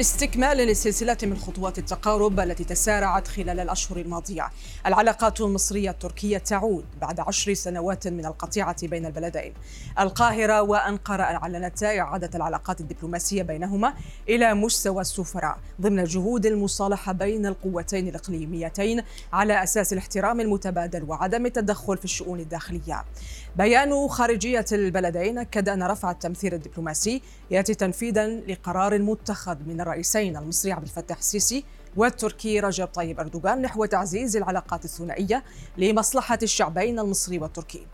في استكمال لسلسلة من خطوات التقارب التي تسارعت خلال الأشهر الماضية. العلاقات المصرية التركية تعود بعد عشر سنوات من القطيعة بين البلدين. القاهرة وأنقرة أعلنتا إعادة العلاقات الدبلوماسية بينهما إلى مستوى السفراء ضمن جهود المصالحة بين القوتين الإقليميتين على أساس الاحترام المتبادل وعدم التدخل في الشؤون الداخلية. بيان خارجية البلدين أكد أن رفع التمثيل الدبلوماسي يأتي تنفيذا لقرار متخذ من الرئيسين المصري عبد الفتاح السيسي والتركي رجب طيب أردوغان نحو تعزيز العلاقات الثنائية لمصلحة الشعبين المصري والتركي.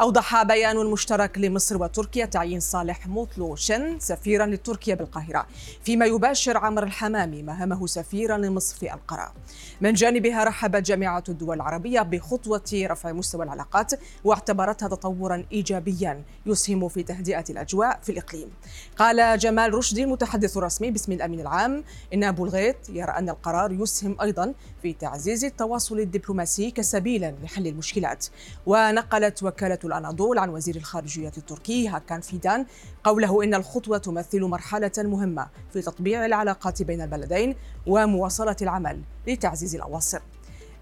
أوضح بيان مشترك لمصر وتركيا تعيين صالح موتلوشن سفيرا لتركيا بالقاهرة فيما يباشر عمر الحمامي مهامه سفيرا لمصر في أنقرة من جانبها رحبت جامعة الدول العربية بخطوة رفع مستوى العلاقات واعتبرتها تطورا إيجابيا يسهم في تهدئة الأجواء في الإقليم. قال جمال رشدي المتحدث الرسمي باسم الأمين العام إن أبو الغيط يرى أن القرار يسهم أيضا في تعزيز التواصل الدبلوماسي كسبيل لحل المشكلات ونقلت وكالة الأناضول عن وزير الخارجية التركي هاكان فيدان قوله إن الخطوة تمثل مرحلة مهمة في تطبيع العلاقات بين البلدين ومواصلة العمل لتعزيز الأواصر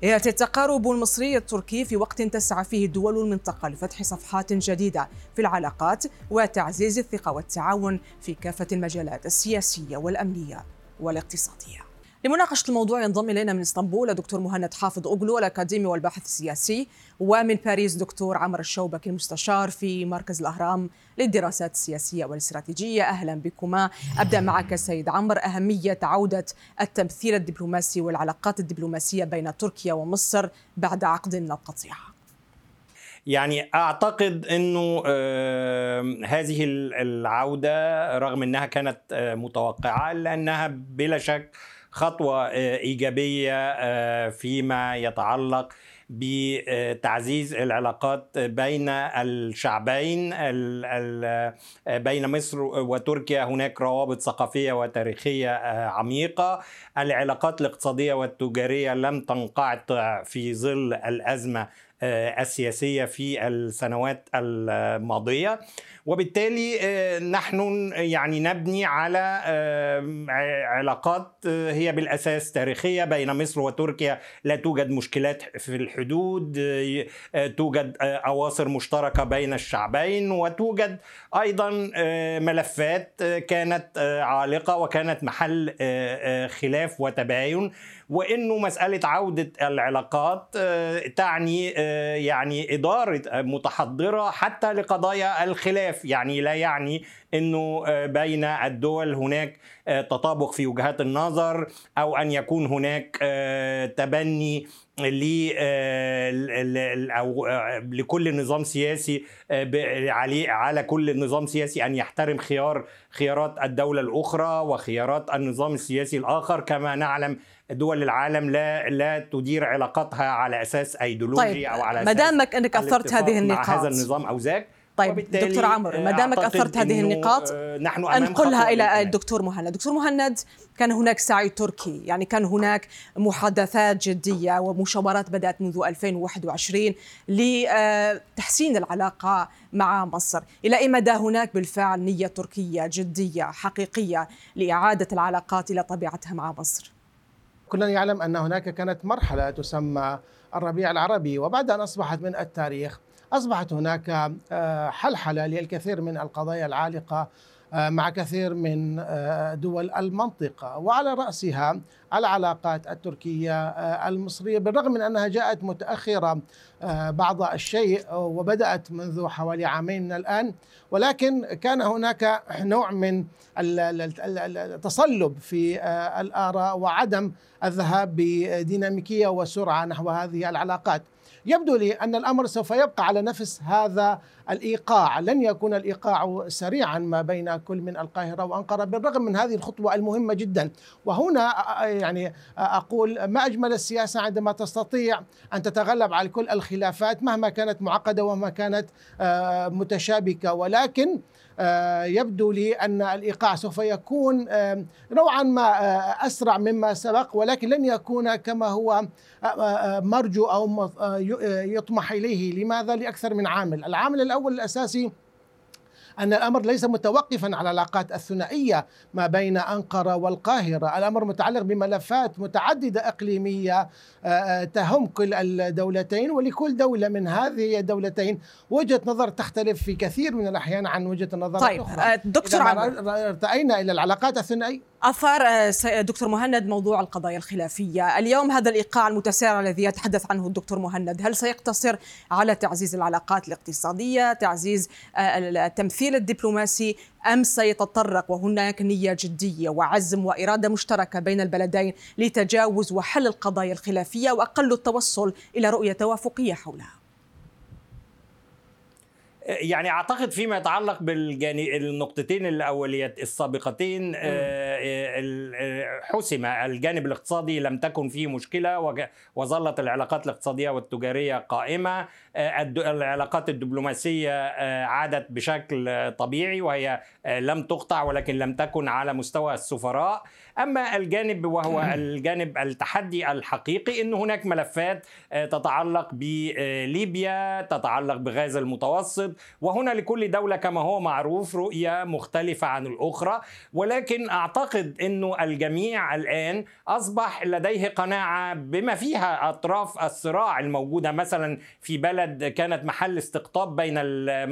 يأتي التقارب المصري التركي في وقت تسعى فيه دول المنطقة لفتح صفحات جديدة في العلاقات وتعزيز الثقة والتعاون في كافة المجالات السياسية والأمنية والاقتصادية. لمناقشة الموضوع ينضم إلينا من إسطنبول الدكتور مهند حافظ أوغلو الأكاديمي والباحث السياسي ومن باريس دكتور عمر الشوبكي المستشار في مركز الأهرام للدراسات السياسية والاستراتيجية. أهلا بكما. أبدأ معك سيد عمر. أهمية عودة التمثيل الدبلوماسي والعلاقات الدبلوماسية بين تركيا ومصر بعد عقد من القطيعة يعني أعتقد إنه هذه العودة رغم إنها كانت متوقعة لأنها بلا شك خطوة إيجابية فيما يتعلق بتعزيز العلاقات بين الشعبين بين مصر وتركيا. هناك روابط ثقافية وتاريخية عميقة. العلاقات الاقتصادية والتجارية لم تنقطع في ظل الأزمة السياسية في السنوات الماضية. وبالتالي نحن يعني نبني على علاقات هي بالأساس تاريخية بين مصر وتركيا. لا توجد مشكلات في الحدود توجد اواصر مشتركة بين الشعبين. وتوجد أيضا ملفات كانت عالقة وكانت محل خلاف وتباين. وإنه مسألة عودة العلاقات تعني يعني إدارة متحضرة حتى لقضايا الخلاف. يعني لا يعني إنه بين الدول هناك تطابق في وجهات النظر أو أن يكون هناك تبني أو لكل نظام سياسي عليه على كل نظام سياسي أن يحترم خيار خيارات الدولة الأخرى وخيارات النظام السياسي الآخر. كما نعلم دول العالم لا لا تدير علاقاتها على أساس ايديولوجي طيب أو على ما دامك أنك أثرت هذه النقاط مع هذا النظام أو ذاك طيب دكتور عمرو ما دامك أثرت هذه النقاط نحن انقلها إلى الدكتور مهند. دكتور مهند كان هناك سعي تركي يعني كان هناك محادثات جدية ومشاورات بدأت منذ 2021 لتحسين العلاقة مع مصر. إلى أي مدى هناك بالفعل نية تركية جدية حقيقية لإعادة العلاقات إلى طبيعتها مع مصر؟ كلنا يعلم أن هناك كانت مرحلة تسمى الربيع العربي وبعد أن أصبحت من التاريخ أصبحت هناك حلحلة للكثير من القضايا العالقة مع كثير من دول المنطقة. وعلى رأسها العلاقات التركية المصرية بالرغم من أنها جاءت متأخرة بعض الشيء وبدأت منذ حوالي عامين من الآن. ولكن كان هناك نوع من التصلب في الآراء وعدم الذهاب بديناميكية وسرعة نحو هذه العلاقات. يبدو لي أن الأمر سوف يبقى على نفس هذا الإيقاع، لن يكون الإيقاع سريعا ما بين كل من القاهرة وأنقرة بالرغم من هذه الخطوة المهمة جدا. وهنا يعني أقول ما أجمل السياسة عندما تستطيع أن تتغلب على كل الخلافات مهما كانت معقدة وما كانت متشابكة. ولكن يبدو لي أن الإيقاع سوف يكون نوعا ما آه، أسرع مما سبق ولكن لن يكون كما هو آه، مرجو أو يطمح إليه. لماذا؟ لأكثر من عامل. العامل الأول الأساسي أن الأمر ليس متوقفا على العلاقات الثنائية ما بين أنقرة والقاهرة. الأمر متعلق بملفات متعددة إقليمية آه، آه، تهم كل الدولتين ولكل دولة من هذه الدولتين وجهة نظر تختلف في كثير من الأحيان عن وجهة النظر طيب الأخرى آه، دكتور عمر ارتأينا إلى العلاقات الثنائية. أثار دكتور مهند موضوع القضايا الخلافية. اليوم هذا الإيقاع المتسارع الذي يتحدث عنه الدكتور مهند. هل سيقتصر على تعزيز العلاقات الاقتصادية تعزيز التمثيل الدبلوماسي أم سيتطرق وهناك نية جدية وعزم وإرادة مشتركة بين البلدين لتجاوز وحل القضايا الخلافية وأقل التوصل إلى رؤية توافقية حولها؟ يعني أعتقد فيما يتعلق بالنقطتين الاوليات السابقتين آه، آه، حسم الجانب الاقتصادي لم تكن فيه مشكلة وظلت العلاقات الاقتصادية والتجارية قائمة. آه، العلاقات الدبلوماسية عادت بشكل طبيعي وهي لم تقطع ولكن لم تكن على مستوى السفراء. أما الجانب وهو الجانب التحدي الحقيقي إن هناك ملفات تتعلق بليبيا تتعلق بغاز المتوسط وهنا لكل دولة كما هو معروف رؤية مختلفة عن الأخرى. ولكن أعتقد أنه الجميع الآن أصبح لديه قناعة بما فيها أطراف الصراع الموجودة. مثلا في بلد كانت محل استقطاب بين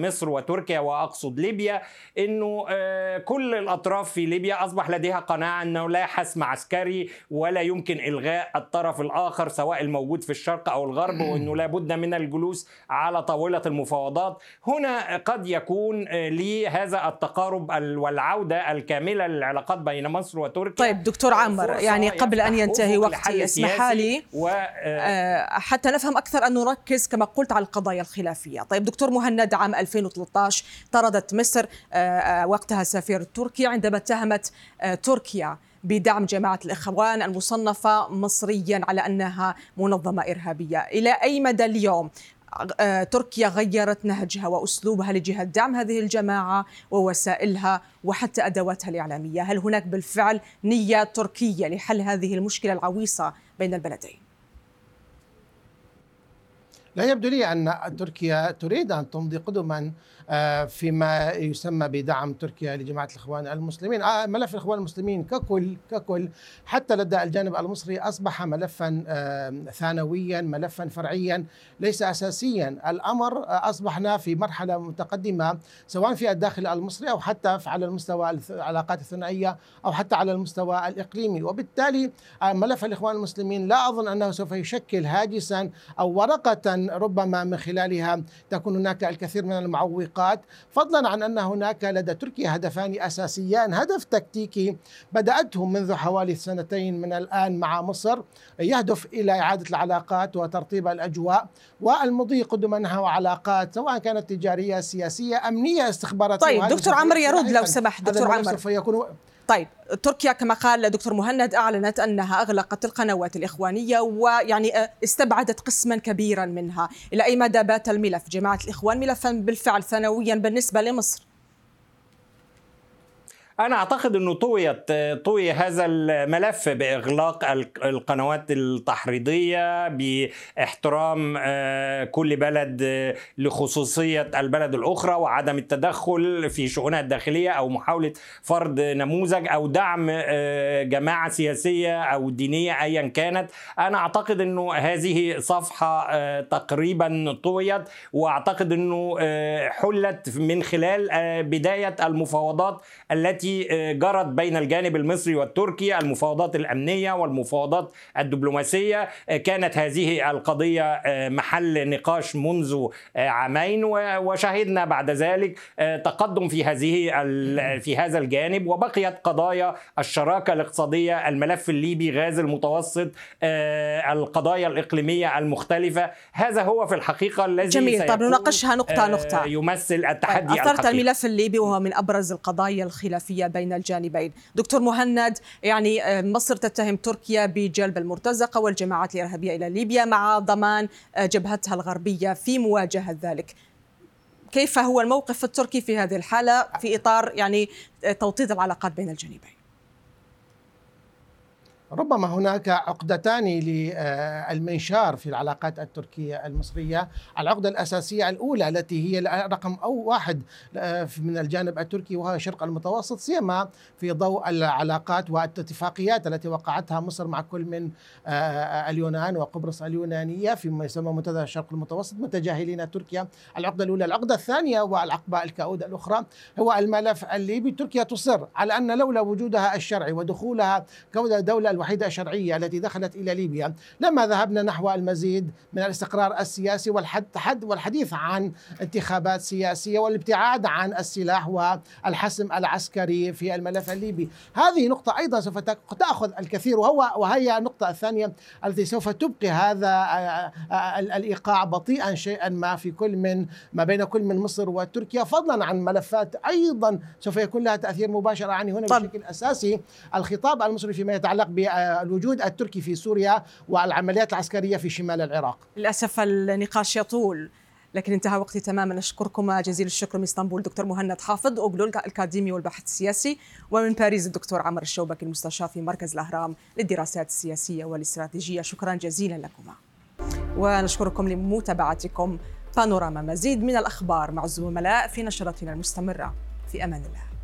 مصر وتركيا وأقصد ليبيا أنه آه، كل الأطراف في ليبيا أصبح لديها قناعة أنه لا حسم عسكري ولا يمكن إلغاء الطرف الآخر سواء الموجود في الشرق أو الغرب وأنه لا بد من الجلوس على طاولة المفاوضات. هنا قد يكون آه، لهذا التقارب والعودة الكاملة للعلاقات بين مصر وتركيا. طيب دكتور عمر يعني قبل أن ينتهي وقتي اسمح لي و... آه، آه، حتى نفهم أكثر أن نركز كما قلت على القضايا الخلافية. طيب دكتور مهند عام 2013 طردت مصر وقتها السفير التركي عندما اتهمت تركيا بدعم جماعة الإخوان المصنفة مصريا على أنها منظمة إرهابية. إلى أي مدى اليوم آه، تركيا غيرت نهجها وأسلوبها لجهة دعم هذه الجماعة ووسائلها وحتى أدواتها الإعلامية، هل هناك بالفعل نية تركية لحل هذه المشكلة العويصة بين البلدين؟ لا يبدو لي أن تركيا تريد أن تمضي قدما آه، فيما يسمى بدعم تركيا لجماعة الإخوان المسلمين. آه، ملف الإخوان المسلمين ككل ككل. حتى لدى الجانب المصري أصبح ملفا آه، ثانويا ملفا فرعيا ليس اساسيا. الأمر أصبحنا في مرحلة متقدمة سواء في الداخل المصري أو حتى على المستوى العلاقات الثنائية أو حتى على المستوى الإقليمي. وبالتالي ملف الإخوان المسلمين لا أظن أنه سوف يشكل هاجسا أو ربما من خلالها تكون هناك الكثير من المعوقات. فضلا عن أن هناك لدى تركيا هدفان أساسيان هدف تكتيكي بدأته منذ حوالي سنتين من الآن مع مصر يهدف إلى إعادة العلاقات وترطيب الأجواء والمضي قدما نحو علاقات سواء كانت تجارية سياسية أمنية استخباراتية. طيب دكتور عمرو يرد لو سمحت دكتور عمرو. سوف يكون طيب تركيا كما قال دكتور مهند أعلنت أنها أغلقت القنوات الإخوانية ويعني آه، استبعدت قسما كبيرا منها، إلى أي مدى بات الملف جماعة الإخوان ملفا بالفعل ثانويا بالنسبة لمصر؟ أنا أعتقد إنه طويت طوي هذا الملف بإغلاق القنوات التحريضية بإحترام آه، كل بلد آه، لخصوصية البلد الأخرى وعدم التدخل في شؤونها الداخليه أو محاولة فرض نموذج أو دعم آه، جماعة سياسية أو دينية ايا كانت. أنا أعتقد إنه هذه صفحة تقريبا طويت وأعتقد إنه حلت من خلال بداية المفاوضات التي التي جرت بين الجانب المصري والتركي المفاوضات الأمنية والمفاوضات الدبلوماسية. كانت هذه القضية محل نقاش منذ عامين وشهدنا بعد ذلك تقدم في هذه في هذا الجانب. وبقيت قضايا الشراكة الاقتصادية الملف الليبي غاز المتوسط القضايا الإقليمية المختلفة. هذا هو في الحقيقة الذي جميل. طب نناقشها نقطة نقطة. يمثل التحدي طيب، أثرت الملف الليبي وهو من أبرز القضايا الخلافية. بين الجانبين. دكتور مهند يعني آه، مصر تتهم تركيا بجلب المرتزقة والجماعات الإرهابية إلى ليبيا مع ضمان آه، جبهتها الغربية في مواجهة ذلك. كيف هو الموقف التركي في هذه الحالة في إطار يعني آه، توطيد العلاقات بين الجانبين؟ ربما هناك عقدتان للمنشار في العلاقات التركية المصرية. العقدة الأساسية الأولى التي هي رقم أو واحد آه، من الجانب التركي وهو الشرق المتوسط سيما في ضوء العلاقات والاتفاقيات التي وقعتها مصر مع كل من آه، اليونان وقبرص اليونانية فيما يسمى منتدى الشرق المتوسط متجاهلين تركيا. العقدة الأولى العقدة الثانية والعقبة الكؤود الأخرى هو الملف الليبي. تركيا تصر على أن لولا وجودها الشرعي ودخولها كدولة الوحيدة الشرعية التي دخلت إلى ليبيا. لما ذهبنا نحو المزيد من الاستقرار السياسي والحد والحديث عن انتخابات سياسية والابتعاد عن السلاح والحسم العسكري في الملف الليبي. هذه نقطة أيضا سوف تأخذ الكثير وهو وهي النقطة الثانية التي سوف تبقي هذا آه، آه، الإيقاع بطيئا شيئا ما في كل من ما بين كل من مصر وتركيا. فضلا عن ملفات أيضا سوف يكون لها تأثير مباشر عني هنا بشكل أساسي الخطاب المصري فيما يتعلق ب الوجود التركي في سوريا والعمليات العسكرية في شمال العراق. للأسف النقاش يطول لكن انتهى وقتي تماما. أشكركم جزيل الشكر من إسطنبول دكتور مهند حافظ اوغلو الاكاديمي والبحث السياسي ومن باريس الدكتور عمر الشوبكي المستشار في مركز الأهرام للدراسات السياسية والاستراتيجية. شكرا جزيلا لكما. ونشكركم لمتابعتكم. بانوراما مزيد من الأخبار مع الزملاء في نشرتنا المستمرة. في أمان الله.